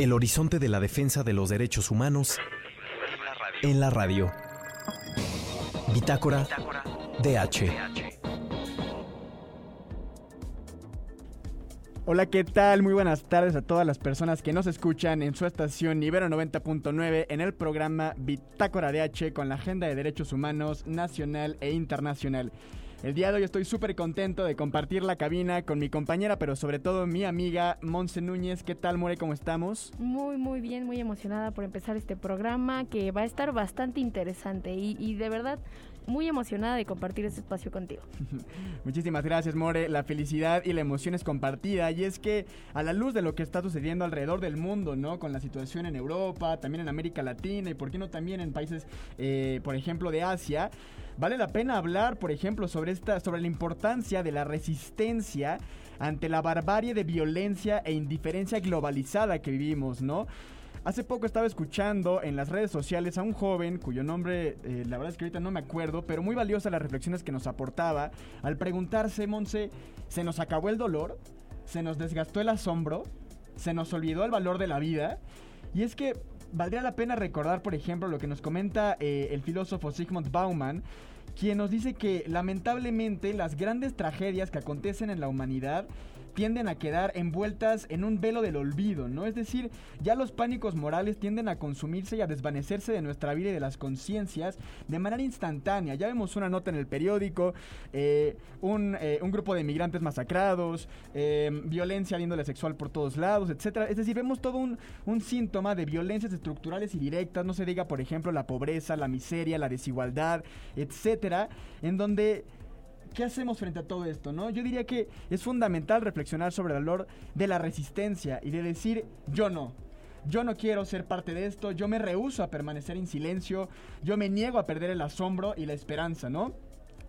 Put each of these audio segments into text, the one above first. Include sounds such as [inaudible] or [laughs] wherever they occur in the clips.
El horizonte de la defensa de los derechos humanos en la radio. Bitácora DH. Hola, ¿qué tal? Muy buenas tardes a todas las personas que nos escuchan en su estación Ibero 90.9 en el programa Bitácora DH con la agenda de derechos humanos nacional e internacional. El día de hoy estoy súper contento de compartir la cabina con mi compañera, pero sobre todo mi amiga Monse Núñez. ¿Qué tal, More? ¿Cómo estamos? Muy, muy bien, muy emocionada por empezar este programa que va a estar bastante interesante y, y de verdad muy emocionada de compartir este espacio contigo. [laughs] Muchísimas gracias, More. La felicidad y la emoción es compartida. Y es que, a la luz de lo que está sucediendo alrededor del mundo, ¿no? Con la situación en Europa, también en América Latina y, ¿por qué no también en países, eh, por ejemplo, de Asia? Vale la pena hablar, por ejemplo, sobre, esta, sobre la importancia de la resistencia ante la barbarie de violencia e indiferencia globalizada que vivimos, ¿no? Hace poco estaba escuchando en las redes sociales a un joven cuyo nombre, eh, la verdad es que ahorita no me acuerdo, pero muy valiosa las reflexiones que nos aportaba al preguntarse, Monse, ¿se nos acabó el dolor? ¿Se nos desgastó el asombro? ¿Se nos olvidó el valor de la vida? Y es que valdría la pena recordar, por ejemplo, lo que nos comenta eh, el filósofo Sigmund Bauman, quien nos dice que lamentablemente las grandes tragedias que acontecen en la humanidad tienden a quedar envueltas en un velo del olvido, ¿no? Es decir, ya los pánicos morales tienden a consumirse y a desvanecerse de nuestra vida y de las conciencias de manera instantánea. Ya vemos una nota en el periódico, eh, un, eh, un, grupo de migrantes masacrados, eh, violencia índole sexual por todos lados, etc. Es decir, vemos todo un, un síntoma de violencias estructurales y directas, no se diga, por ejemplo, la pobreza, la miseria, la desigualdad, etcétera, en donde ¿Qué hacemos frente a todo esto, no? Yo diría que es fundamental reflexionar sobre el valor de la resistencia y de decir yo no. Yo no quiero ser parte de esto, yo me rehúso a permanecer en silencio, yo me niego a perder el asombro y la esperanza, ¿no?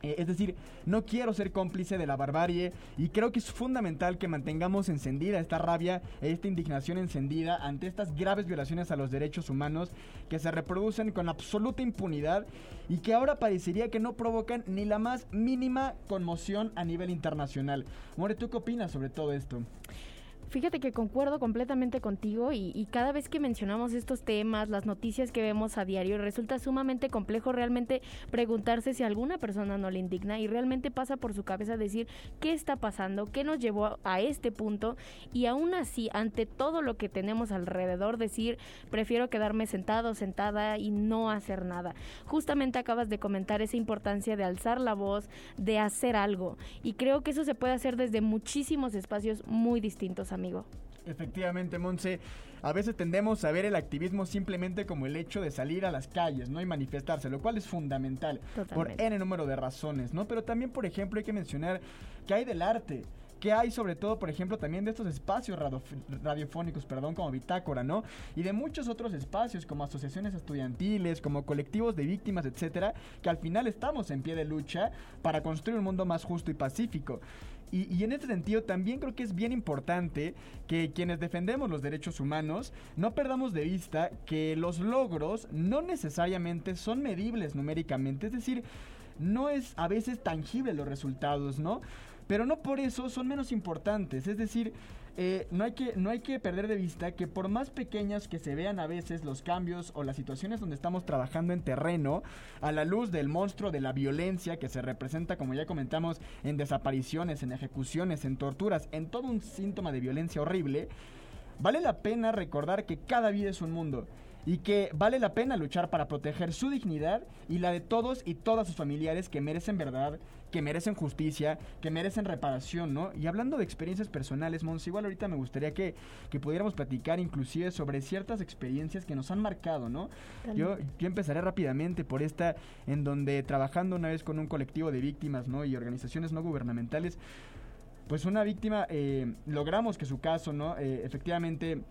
Eh, es decir, no quiero ser cómplice de la barbarie y creo que es fundamental que mantengamos encendida esta rabia, esta indignación encendida ante estas graves violaciones a los derechos humanos que se reproducen con absoluta impunidad y que ahora parecería que no provocan ni la más mínima conmoción a nivel internacional. More, ¿tú qué opinas sobre todo esto? Fíjate que concuerdo completamente contigo y, cada vez que mencionamos estos temas, las noticias que vemos a diario, resulta sumamente complejo realmente preguntarse si a alguna persona no le indigna y realmente pasa por su cabeza decir qué está pasando, qué nos llevó a este punto y aún así, ante todo lo que tenemos alrededor, decir prefiero quedarme sentado, sentada y no hacer nada. Justamente acabas de comentar esa importancia de alzar la voz, de hacer algo. Y creo que eso se puede hacer desde muchísimos espacios muy distintos a amigo. Efectivamente, Monse, a veces tendemos a ver el activismo simplemente como el hecho de salir a las calles, ¿no? Y manifestarse, lo cual es fundamental Totalmente. por N número de razones, ¿no? Pero también, por ejemplo, hay que mencionar que hay del arte. Que hay sobre todo, por ejemplo, también de estos espacios radio, radiofónicos, perdón, como Bitácora, ¿no? Y de muchos otros espacios, como asociaciones estudiantiles, como colectivos de víctimas, etcétera, que al final estamos en pie de lucha para construir un mundo más justo y pacífico. Y, en este sentido también creo que es bien importante que quienes defendemos los derechos humanos no perdamos de vista que los logros no necesariamente son medibles numéricamente, es decir, no es a veces tangible los resultados, ¿no? Pero no por eso son menos importantes, es decir, eh, no, hay que, no hay que perder de vista que por más pequeñas que se vean a veces los cambios o las situaciones donde estamos trabajando en terreno, a la luz del monstruo de la violencia que se representa, como ya comentamos, en desapariciones, en ejecuciones, en torturas, en todo un síntoma de violencia horrible, vale la pena recordar que cada vida es un mundo y que vale la pena luchar para proteger su dignidad y la de todos y todas sus familiares que merecen verdad, que merecen justicia, que merecen reparación, ¿no? Y hablando de experiencias personales, Mons, igual ahorita me gustaría que, que pudiéramos platicar inclusive sobre ciertas experiencias que nos han marcado, ¿no? Yo, yo empezaré rápidamente por esta en donde trabajando una vez con un colectivo de víctimas, ¿no? Y organizaciones no gubernamentales, pues una víctima, eh, logramos que su caso, ¿no? Eh, efectivamente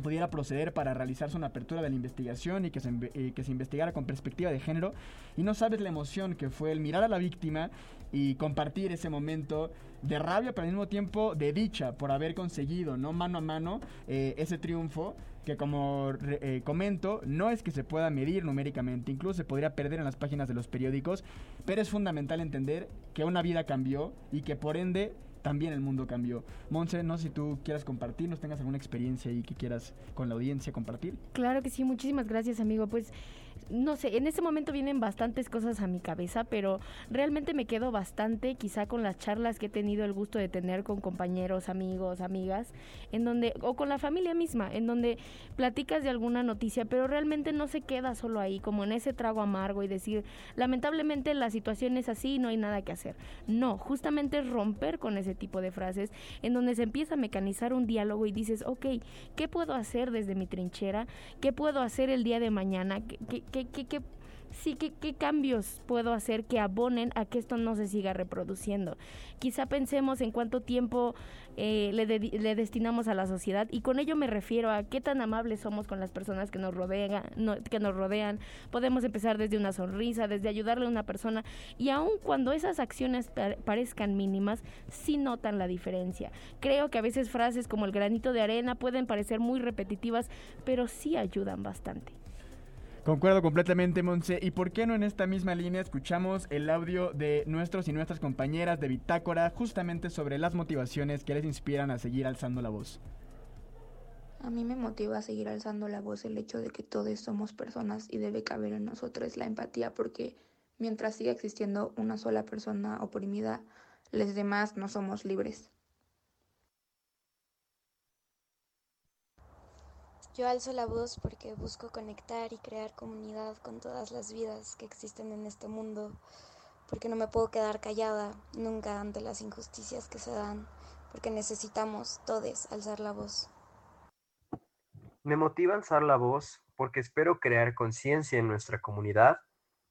pudiera proceder para realizarse una apertura de la investigación y que se, que se investigara con perspectiva de género. Y no sabes la emoción que fue el mirar a la víctima y compartir ese momento de rabia, pero al mismo tiempo de dicha por haber conseguido, ¿no? Mano a mano, eh, ese triunfo que como eh, comento, no es que se pueda medir numéricamente, incluso se podría perder en las páginas de los periódicos, pero es fundamental entender que una vida cambió y que por ende también el mundo cambió. Monse, no sé si tú quieras compartir, nos tengas alguna experiencia ahí que quieras con la audiencia compartir. Claro que sí, muchísimas gracias amigo. Pues no sé, en este momento vienen bastantes cosas a mi cabeza, pero realmente me quedo bastante quizá con las charlas que he tenido el gusto de tener con compañeros, amigos, amigas, en donde, o con la familia misma, en donde platicas de alguna noticia, pero realmente no se queda solo ahí, como en ese trago amargo y decir, lamentablemente la situación es así, no hay nada que hacer. No, justamente es romper con ese tipo de frases, en donde se empieza a mecanizar un diálogo y dices, ok, ¿qué puedo hacer desde mi trinchera? ¿Qué puedo hacer el día de mañana? ¿Qué, qué, qué, sí, qué, cambios puedo hacer que abonen a que esto no se siga reproduciendo. Quizá pensemos en cuánto tiempo eh, le, destinamos a la sociedad y con ello me refiero a qué tan amables somos con las personas que nos rodean, que nos rodean. Podemos empezar desde una sonrisa, desde ayudarle a una persona y aun cuando esas acciones parezcan mínimas, sí notan la diferencia. Creo que a veces frases como el granito de arena pueden parecer muy repetitivas, pero sí ayudan bastante. Concuerdo completamente, Monse. ¿Y por qué no en esta misma línea escuchamos el audio de nuestros y nuestras compañeras de Bitácora justamente sobre las motivaciones que les inspiran a seguir alzando la voz? A mí me motiva a seguir alzando la voz el hecho de que todos somos personas y debe caber en nosotros la empatía porque mientras siga existiendo una sola persona oprimida, los demás no somos libres. Yo alzo la voz porque busco conectar y crear comunidad con todas las vidas que existen en este mundo, porque no me puedo quedar callada nunca ante las injusticias que se dan, porque necesitamos todos alzar la voz. Me motiva alzar la voz porque espero crear conciencia en nuestra comunidad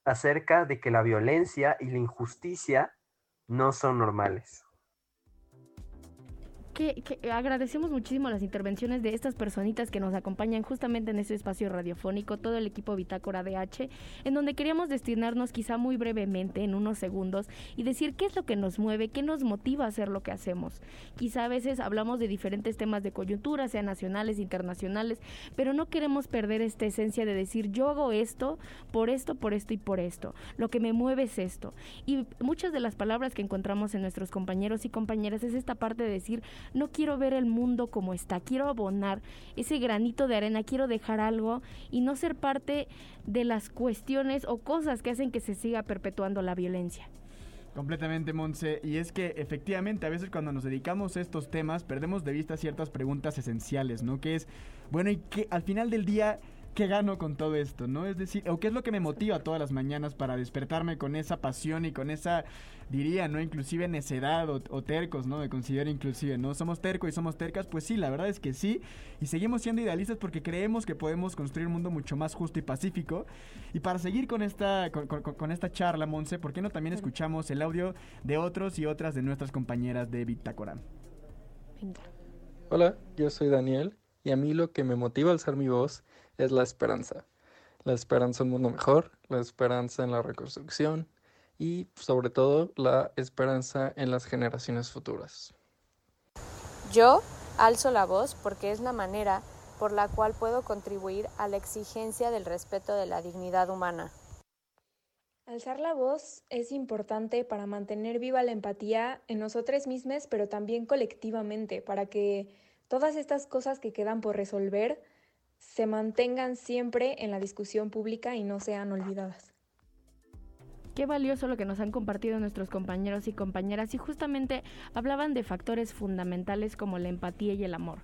acerca de que la violencia y la injusticia no son normales agradecemos muchísimo las intervenciones de estas personitas que nos acompañan justamente en este espacio radiofónico, todo el equipo Bitácora DH, en donde queríamos destinarnos quizá muy brevemente, en unos segundos, y decir qué es lo que nos mueve, qué nos motiva a hacer lo que hacemos. Quizá a veces hablamos de diferentes temas de coyuntura, sean nacionales, internacionales, pero no queremos perder esta esencia de decir yo hago esto, por esto, por esto y por esto. Lo que me mueve es esto. Y muchas de las palabras que encontramos en nuestros compañeros y compañeras es esta parte de decir no quiero ver el mundo como está, quiero abonar ese granito de arena, quiero dejar algo y no ser parte de las cuestiones o cosas que hacen que se siga perpetuando la violencia. Completamente, Monse. Y es que efectivamente a veces cuando nos dedicamos a estos temas perdemos de vista ciertas preguntas esenciales, ¿no? Que es, bueno, y que al final del día ¿qué gano con todo esto? ¿No? Es decir, o qué es lo que me motiva todas las mañanas para despertarme con esa pasión y con esa, diría, ¿no? Inclusive necedad o, tercos, ¿no? Me considero inclusive, ¿no? Somos tercos y somos tercas, pues sí, la verdad es que sí. Y seguimos siendo idealistas porque creemos que podemos construir un mundo mucho más justo y pacífico. Y para seguir con esta, con, esta charla, Monse, ¿por qué no también escuchamos el audio de otros y otras de nuestras compañeras de Bitácora? Hola, yo soy Daniel y a mí lo que me motiva a alzar mi voz es la esperanza. La esperanza en un mundo mejor, la esperanza en la reconstrucción y sobre todo la esperanza en las generaciones futuras. Yo alzo la voz porque es la manera por la cual puedo contribuir a la exigencia del respeto de la dignidad humana. Alzar la voz es importante para mantener viva la empatía en nosotros mismos, pero también colectivamente, para que todas estas cosas que quedan por resolver se mantengan siempre en la discusión pública y no sean olvidadas. Qué valioso lo que nos han compartido nuestros compañeros y compañeras y justamente hablaban de factores fundamentales como la empatía y el amor.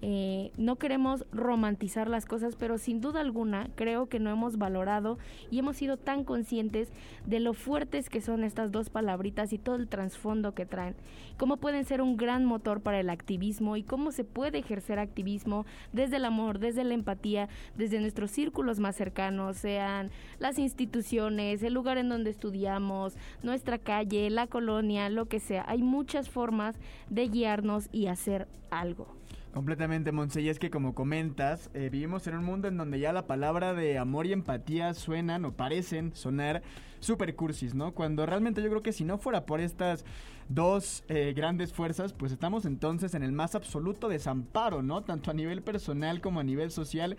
Eh, no queremos romantizar las cosas, pero sin duda alguna creo que no hemos valorado y hemos sido tan conscientes de lo fuertes que son estas dos palabritas y todo el trasfondo que traen. Cómo pueden ser un gran motor para el activismo y cómo se puede ejercer activismo desde el amor, desde la empatía, desde nuestros círculos más cercanos, sean las instituciones, el lugar en donde estudiamos, nuestra calle, la colonia, lo que sea. Hay muchas formas de guiarnos y hacer algo. Completamente, Monse. Y es que como comentas, eh, vivimos en un mundo en donde ya la palabra de amor y empatía suenan o parecen sonar super cursis, ¿no? Cuando realmente yo creo que si no fuera por estas dos eh, grandes fuerzas, pues estamos entonces en el más absoluto desamparo, ¿no? Tanto a nivel personal como a nivel social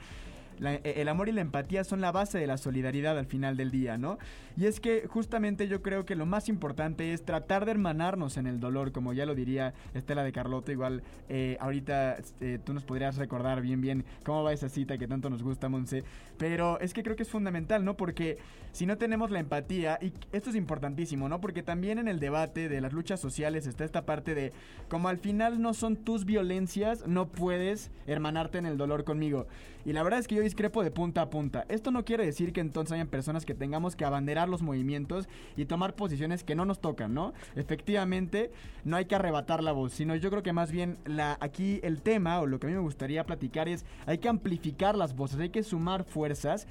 e, el amor y la empatía son la base de la solidaridad al final del día, ¿no? Y es que justamente yo creo que lo más importante es tratar de hermanarnos en el dolor, como ya lo diría Estela de Carlotto, igual eh, ahorita eh, tú nos podrías recordar bien bien cómo va esa cita que tanto nos gusta, Monse, pero es que creo que es fundamental, ¿no? Porque si no tenemos la empatía, y esto es importantísimo, ¿no? Porque también en el debate de las luchas sociales está esta parte de, como al final no son tus violencias, no puedes hermanarte en el dolor conmigo. Y la verdad es que yo discrepo de punta a punta. Esto no quiere decir que entonces hayan personas que tengamos que abanderar los movimientos y tomar posiciones que no nos tocan, ¿no? Efectivamente, no hay que arrebatar la voz, sino yo creo que más bien la, aquí el tema o lo que a mí me gustaría platicar es hay que amplificar las voces, hay que sumar fuerzas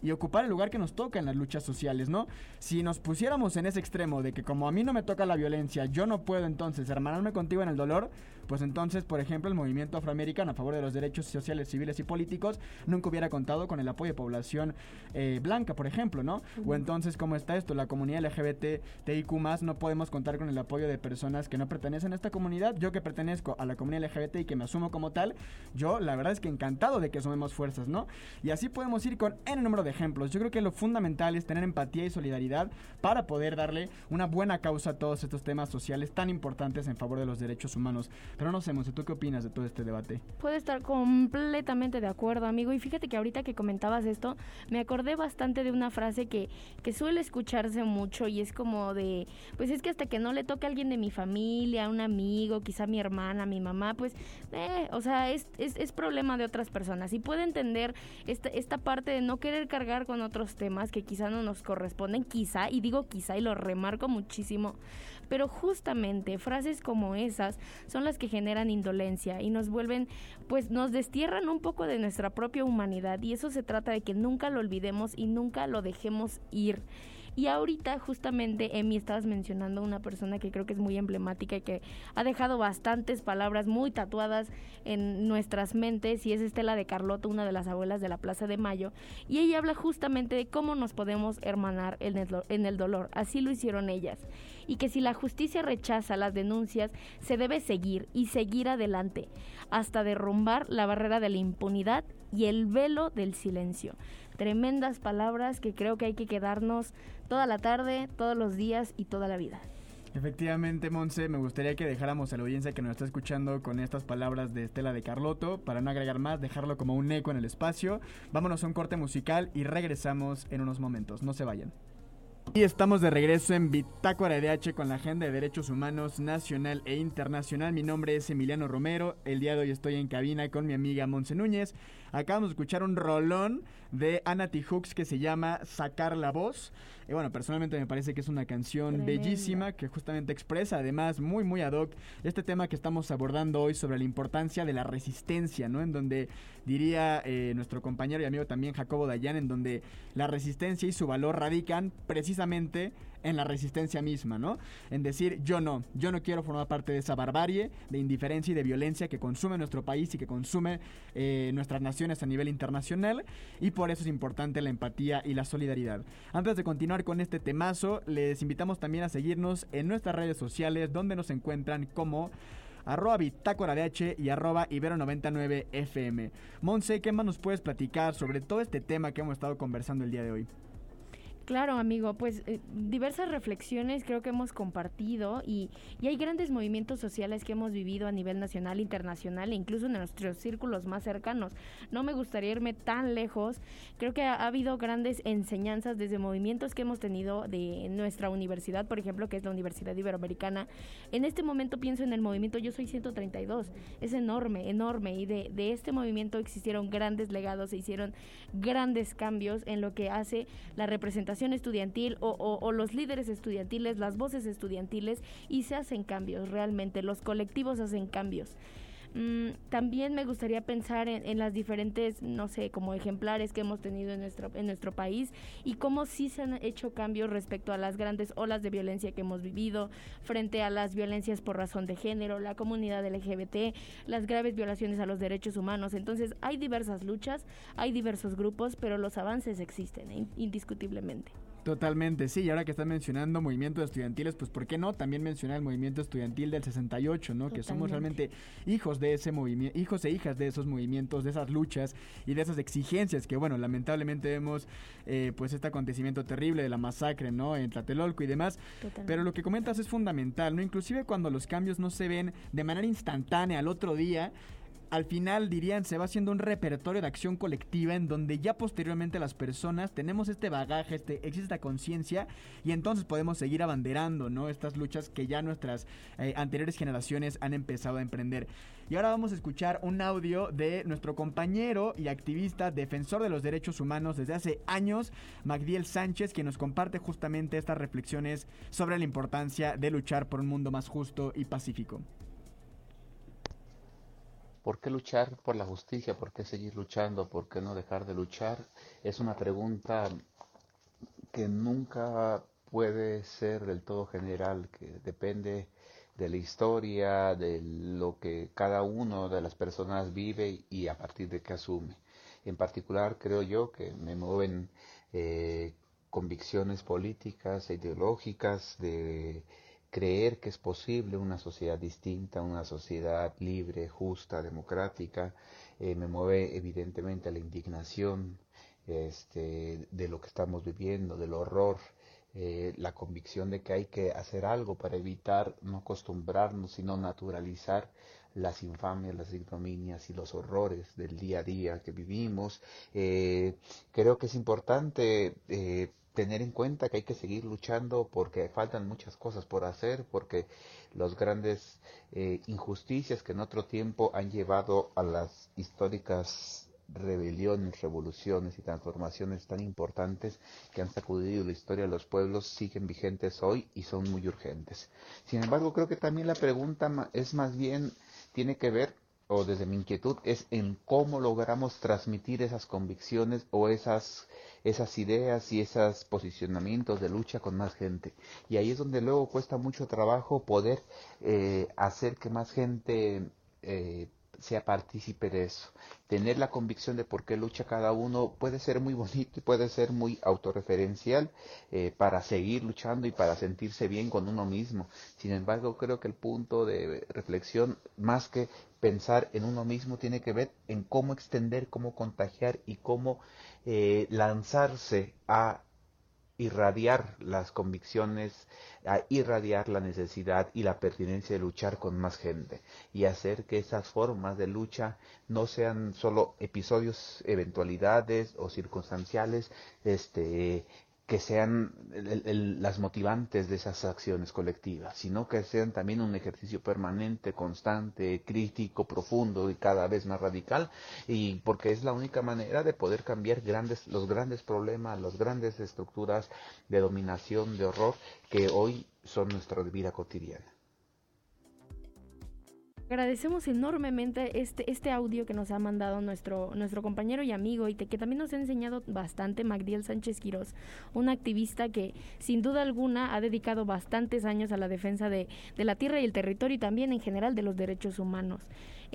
y ocupar el lugar que nos toca en las luchas sociales, ¿no? Si nos pusiéramos en ese extremo de que como a mí no me toca la violencia, yo no puedo entonces hermanarme contigo en el dolor, pues entonces, por ejemplo, el movimiento afroamericano a favor de los derechos sociales, civiles y políticos nunca hubiera contado con el apoyo de población eh, blanca, por ejemplo, ¿no? O entonces, ¿cómo está esto? La comunidad LGBT, TIQ no podemos contar con el apoyo de personas que no pertenecen a esta comunidad. Yo que pertenezco a la comunidad LGBT y que me asumo como tal, yo la verdad es que encantado de que sumemos fuerzas, ¿no? Y así podemos ir con N número de ejemplos. Yo creo que lo fundamental es tener empatía y solidaridad para poder darle una buena causa a todos estos temas sociales tan importantes en favor de los derechos humanos. Pero no sé, Monse, ¿tú qué opinas de todo este debate? Puedo estar completamente de acuerdo, amigo. Y fíjate que ahorita que comentabas esto, me acordé bastante de una frase que, que suele escucharse mucho y es como de, pues es que hasta que no le toque a alguien de mi familia, un amigo, quizá mi hermana, mi mamá, pues, eh, o sea, es, es, es, problema de otras personas. Y puedo entender esta, esta parte de no querer cargar con otros temas que quizá no nos corresponden, quizá, y digo quizá y lo remarco muchísimo, pero justamente frases como esas son las que generan indolencia y nos vuelven, pues nos destierran un poco de nuestra propia humanidad y eso se trata de que nunca lo olvidemos y nunca lo dejemos ir. Y ahorita justamente, Emi, estabas mencionando una persona que creo que es muy emblemática y que ha dejado bastantes palabras muy tatuadas en nuestras mentes y es Estela de Carlota, una de las abuelas de la Plaza de Mayo. Y ella habla justamente de cómo nos podemos hermanar en el, en el dolor. Así lo hicieron ellas. Y que si la justicia rechaza las denuncias, se debe seguir y seguir adelante hasta derrumbar la barrera de la impunidad y el velo del silencio tremendas palabras que creo que hay que quedarnos toda la tarde, todos los días y toda la vida. Efectivamente, Monse, me gustaría que dejáramos a la audiencia que nos está escuchando con estas palabras de Estela de Carlotto, para no agregar más, dejarlo como un eco en el espacio. Vámonos a un corte musical y regresamos en unos momentos. No se vayan. Y estamos de regreso en Bitácora DH con la agenda de derechos humanos nacional e internacional. Mi nombre es Emiliano Romero. El día de hoy estoy en cabina con mi amiga Monse Núñez. Acabamos de escuchar un rolón de Anna T. Hooks que se llama Sacar la Voz. Y bueno, personalmente me parece que es una canción bellísima que justamente expresa, además, muy, muy ad hoc, este tema que estamos abordando hoy sobre la importancia de la resistencia, ¿no? En donde diría eh, nuestro compañero y amigo también Jacobo Dayan, en donde la resistencia y su valor radican precisamente en la resistencia misma, ¿no? En decir, yo no, yo no quiero formar parte de esa barbarie, de indiferencia y de violencia que consume nuestro país y que consume eh, nuestras naciones a nivel internacional, y por eso es importante la empatía y la solidaridad. Antes de continuar con este temazo, les invitamos también a seguirnos en nuestras redes sociales, donde nos encuentran como arroba y arroba ibero99fm. Monse, ¿qué más nos puedes platicar sobre todo este tema que hemos estado conversando el día de hoy? Claro, amigo, pues eh, diversas reflexiones creo que hemos compartido y, y, hay grandes movimientos sociales que hemos vivido a nivel nacional, internacional e incluso en nuestros círculos más cercanos. No me gustaría irme tan lejos. Creo que ha, habido grandes enseñanzas desde movimientos que hemos tenido de nuestra universidad, por ejemplo, que es la Universidad Iberoamericana. En este momento pienso en el movimiento Yo Soy 132. Es enorme, enorme y de, de este movimiento existieron grandes legados, se hicieron grandes cambios en lo que hace la representación estudiantil o, los líderes estudiantiles, las voces estudiantiles y se hacen cambios realmente, los colectivos hacen cambios. Mm, también me gustaría pensar en, las diferentes, no sé, como ejemplares que hemos tenido en nuestro, en nuestro país y cómo sí se han hecho cambios respecto a las grandes olas de violencia que hemos vivido, frente a las violencias por razón de género, la comunidad LGBT, las graves violaciones a los derechos humanos. Entonces hay diversas luchas, hay diversos grupos, pero los avances existen, indiscutiblemente. Totalmente, sí, y ahora que están mencionando movimientos estudiantiles, pues ¿por qué no? También mencionar el movimiento estudiantil del 68, ¿no? Que somos realmente hijos de ese movimiento, hijos e hijas de esos movimientos, de esas luchas y de esas exigencias que, bueno, lamentablemente vemos eh, pues este acontecimiento terrible de la masacre, ¿no? En Tlatelolco y demás. Pero lo que comentas es fundamental, ¿no? Inclusive cuando los cambios no se ven de manera instantánea al otro día, al final dirían se va haciendo un repertorio de acción colectiva en donde ya posteriormente las personas tenemos este bagaje, este, existe esta conciencia y entonces podemos seguir abanderando, ¿no? Estas luchas que ya nuestras eh, anteriores generaciones han empezado a emprender. Y ahora vamos a escuchar un audio de nuestro compañero y activista defensor de los derechos humanos desde hace años, Magdiel Sánchez, quien nos comparte justamente estas reflexiones sobre la importancia de luchar por un mundo más justo y pacífico. ¿Por qué luchar por la justicia? ¿Por qué seguir luchando? ¿Por qué no dejar de luchar? Es una pregunta que nunca puede ser del todo general, que depende de la historia, de lo que cada uno de las personas vive y a partir de qué asume. En particular, creo yo que me mueven eh, convicciones políticas e ideológicas de creer que es posible una sociedad distinta, una sociedad libre, justa, democrática. Eh, me mueve evidentemente la indignación este, de lo que estamos viviendo, del horror, eh, la convicción de que hay que hacer algo para evitar no acostumbrarnos, sino naturalizar las infamias, las ignominias y los horrores del día a día que vivimos. Eh, creo que es importante tener en cuenta que hay que seguir luchando porque faltan muchas cosas por hacer, porque las grandes eh, injusticias que en otro tiempo han llevado a las históricas rebeliones, revoluciones y transformaciones tan importantes que han sacudido la historia de los pueblos siguen vigentes hoy y son muy urgentes. Sin embargo, creo que también la pregunta es más bien, tiene que ver o desde mi inquietud es en cómo logramos transmitir esas convicciones o esas esas ideas y esos posicionamientos de lucha con más gente. Y ahí es donde luego cuesta mucho trabajo poder eh, hacer que más gente eh, sea partícipe de eso. Tener la convicción de por qué lucha cada uno puede ser muy bonito y puede ser muy autorreferencial eh, para seguir luchando y para sentirse bien con uno mismo. Sin embargo, creo que el punto de reflexión, más que pensar en uno mismo, tiene que ver en cómo extender, cómo contagiar y cómo eh, lanzarse a irradiar las convicciones, a irradiar la necesidad y la pertinencia de luchar con más gente y hacer que esas formas de lucha no sean solo episodios, eventualidades o circunstanciales, este, que sean las motivantes de esas acciones colectivas, sino que sean también un ejercicio permanente, constante, crítico, profundo y cada vez más radical, y porque es la única manera de poder cambiar grandes, los grandes problemas, las grandes estructuras de dominación, de horror que hoy son nuestra vida cotidiana. Agradecemos enormemente este, este audio que nos ha mandado nuestro, nuestro compañero y amigo y que también nos ha enseñado bastante Magdiel Sánchez Quirós, un activista que sin duda alguna ha dedicado bastantes años a la defensa de, de la tierra y el territorio y también en general de los derechos humanos.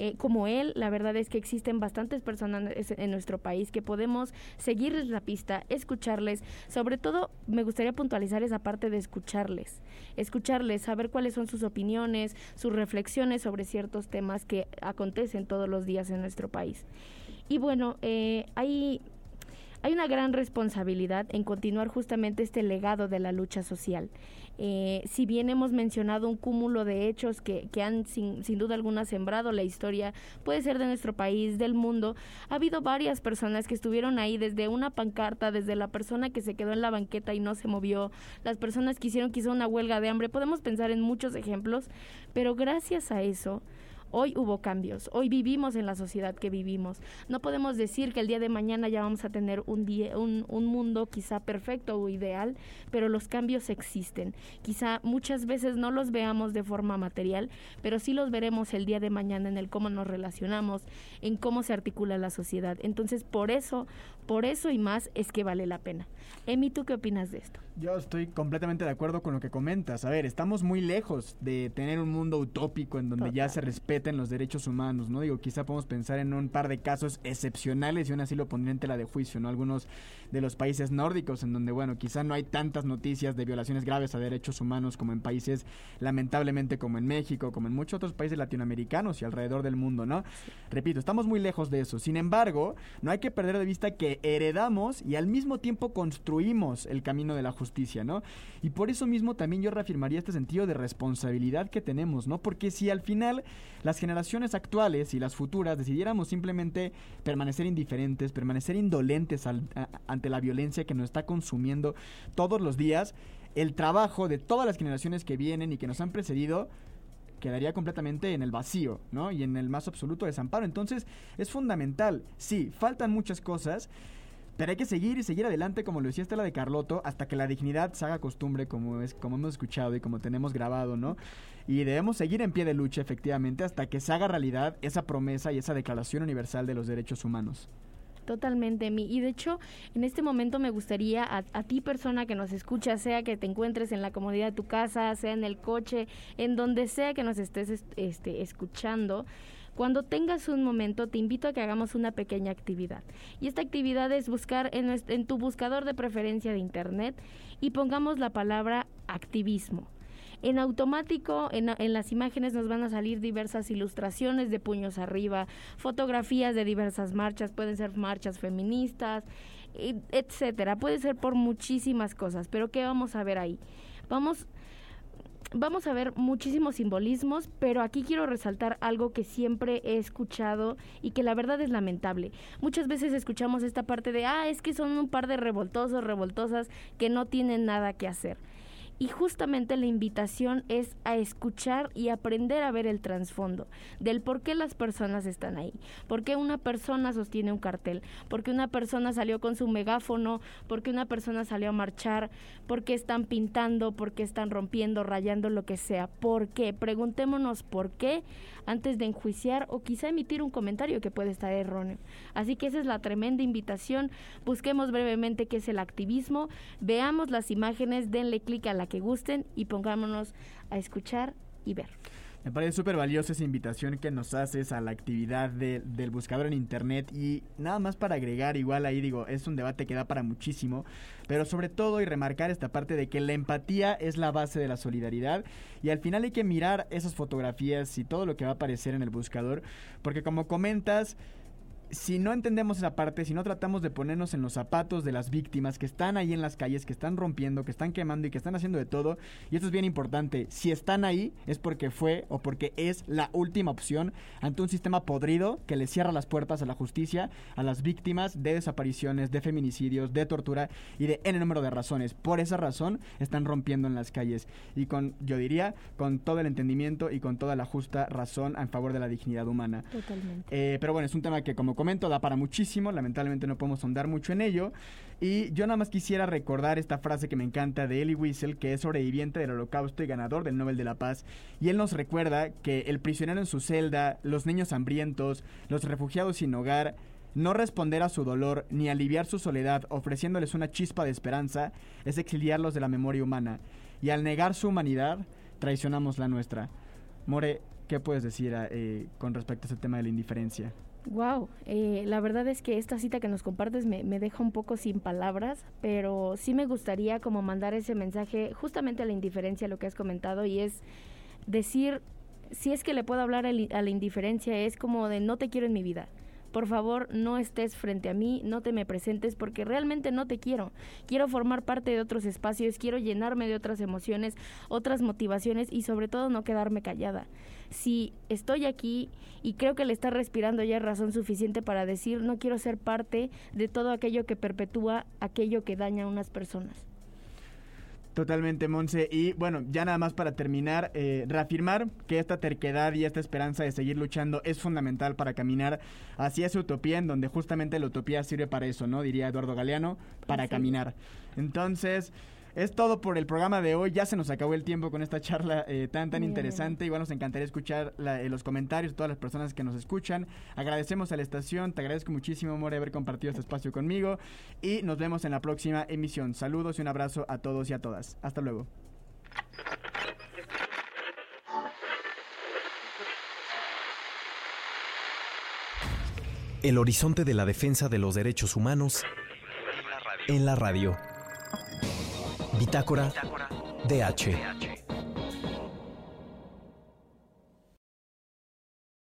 Eh, como él, la verdad es que existen bastantes personas en nuestro país que podemos seguirles la pista, escucharles. Sobre todo, me gustaría puntualizar esa parte de escucharles. Escucharles, saber cuáles son sus opiniones, sus reflexiones sobre ciertos temas que acontecen todos los días en nuestro país. Y bueno, eh, hay hay una gran responsabilidad en continuar justamente este legado de la lucha social. Eh, si bien hemos mencionado un cúmulo de hechos que, que han sin, sin, duda alguna sembrado la historia, puede ser de nuestro país, del mundo, ha habido varias personas que estuvieron ahí desde una pancarta, desde la persona que se quedó en la banqueta y no se movió, las personas que hicieron quizá una huelga de hambre, podemos pensar en muchos ejemplos, pero gracias a eso, Hoy hubo cambios, hoy vivimos en la sociedad que vivimos. No podemos decir que el día de mañana ya vamos a tener un, día, un, un mundo quizá perfecto o ideal, pero los cambios existen. Quizá muchas veces no los veamos de forma material, pero sí los veremos el día de mañana en el cómo nos relacionamos, en cómo se articula la sociedad. Entonces, por eso, por eso y más es que vale la pena. Emi, ¿tú qué opinas de esto? Yo estoy completamente de acuerdo con lo que comentas. A ver, estamos muy lejos de tener un mundo utópico en donde ya se respeten los derechos humanos, ¿no? Digo, quizá podemos pensar en un par de casos excepcionales y aún así lo pondría en tela de juicio, ¿no? Algunos de los países nórdicos en donde, bueno, quizá no hay tantas noticias de violaciones graves a derechos humanos como en países, lamentablemente, como en México, como en muchos otros países latinoamericanos y alrededor del mundo, ¿no? Repito, estamos muy lejos de eso. Sin embargo, no hay que perder de vista que heredamos y al mismo tiempo construimos el camino de la justicia ¿no? Y por eso mismo también yo reafirmaría este sentido de responsabilidad que tenemos, ¿no? Porque si al final las generaciones actuales y las futuras decidiéramos simplemente permanecer indiferentes, permanecer indolentes ante la violencia que nos está consumiendo todos los días, el trabajo de todas las generaciones que vienen y que nos han precedido quedaría completamente en el vacío, ¿no? Y en el más absoluto desamparo. Entonces, es fundamental. Sí, faltan muchas cosas, pero hay que seguir y seguir adelante, como lo decía Estela de Carloto, hasta que la dignidad se haga costumbre, como, es, como hemos escuchado y como tenemos grabado, ¿no? Y debemos seguir en pie de lucha, efectivamente, hasta que se haga realidad esa promesa y esa Declaración Universal de los Derechos Humanos. Totalmente, mi. Y de hecho, en este momento me gustaría a, a, ti, persona que nos escucha, sea que te encuentres en la comodidad de tu casa, sea en el coche, en donde sea que nos estés este, escuchando, cuando tengas un momento, te invito a que hagamos una pequeña actividad. Y esta actividad es buscar en, tu buscador de preferencia de Internet y pongamos la palabra activismo. En automático, en, en, las imágenes nos van a salir diversas ilustraciones de puños arriba, fotografías de diversas marchas, pueden ser marchas feministas, etcétera. Puede ser por muchísimas cosas, pero ¿qué vamos a ver ahí? Vamos vamos a ver muchísimos simbolismos, pero aquí quiero resaltar algo que siempre he escuchado y que la verdad es lamentable. Muchas veces escuchamos esta parte de, ah, es que son un par de revoltosos, revoltosas que no tienen nada que hacer. Y justamente la invitación es a escuchar y aprender a ver el trasfondo del por qué las personas están ahí, por qué una persona sostiene un cartel, por qué una persona salió con su megáfono, por qué una persona salió a marchar, por qué están pintando, por qué están rompiendo, rayando, lo que sea. ¿Por qué? Preguntémonos por qué antes de enjuiciar o quizá emitir un comentario que puede estar erróneo. Así que esa es la tremenda invitación. Busquemos brevemente qué es el activismo, veamos las imágenes, denle clic a la que gusten y pongámonos a escuchar y ver. Me parece súper valiosa esa invitación que nos haces a la actividad del buscador en internet y nada más para agregar, igual ahí digo, es un debate que da para muchísimo, pero sobre todo y remarcar esta parte de que la empatía es la base de la solidaridad y al final hay que mirar esas fotografías y todo lo que va a aparecer en el buscador, porque como comentas, si no entendemos esa parte, si no tratamos de ponernos en los zapatos de las víctimas que están ahí en las calles, que están rompiendo, que están quemando y que están haciendo de todo, y esto es bien importante, si están ahí es porque fue o porque es la última opción ante un sistema podrido que le cierra las puertas a la justicia, a las víctimas de desapariciones, de feminicidios, de tortura y de N número de razones. Por esa razón están rompiendo en las calles y con, yo diría, con todo el entendimiento y con toda la justa razón en favor de la dignidad humana. Totalmente. Eh, pero bueno, es un tema que como comento, da para muchísimo, lamentablemente no podemos ahondar mucho en ello. Y yo nada más quisiera recordar esta frase que me encanta de Elie Wiesel, que es sobreviviente del holocausto y ganador del Nobel de la Paz. Y él nos recuerda que el prisionero en su celda, los niños hambrientos, los refugiados sin hogar, no responder a su dolor ni aliviar su soledad ofreciéndoles una chispa de esperanza es exiliarlos de la memoria humana. Y al negar su humanidad, traicionamos la nuestra. More, ¿qué puedes decir eh, con respecto a ese tema de la indiferencia? Wow, eh, la verdad es que esta cita que nos compartes me, me, deja un poco sin palabras, pero sí me gustaría como mandar ese mensaje justamente a la indiferencia, lo que has comentado, y es decir, si es que le puedo hablar a la indiferencia, es como de no te quiero en mi vida por favor no estés frente a mí, no te me presentes porque realmente no te quiero. Quiero formar parte de otros espacios, quiero llenarme de otras emociones, otras motivaciones y sobre todo no quedarme callada. Si estoy aquí y creo que le está respirando ya razón suficiente para decir no quiero ser parte de todo aquello que perpetúa aquello que daña a unas personas. Totalmente, Monse. Y bueno, ya nada más para terminar, eh, reafirmar que esta terquedad y esta esperanza de seguir luchando es fundamental para caminar hacia esa utopía en donde justamente la utopía sirve para eso, ¿no? Diría Eduardo Galeano, para caminar. Entonces, es todo por el programa de hoy. Ya se nos acabó el tiempo con esta charla eh, tan, tan interesante. Igual nos encantaría escuchar eh, los comentarios de todas las personas que nos escuchan. Agradecemos a la estación. Te agradezco muchísimo, More, haber compartido este espacio conmigo. Y nos vemos en la próxima emisión. Saludos y un abrazo a todos y a todas. Hasta luego. El horizonte de la defensa de los derechos humanos en la radio. Bitácora DH.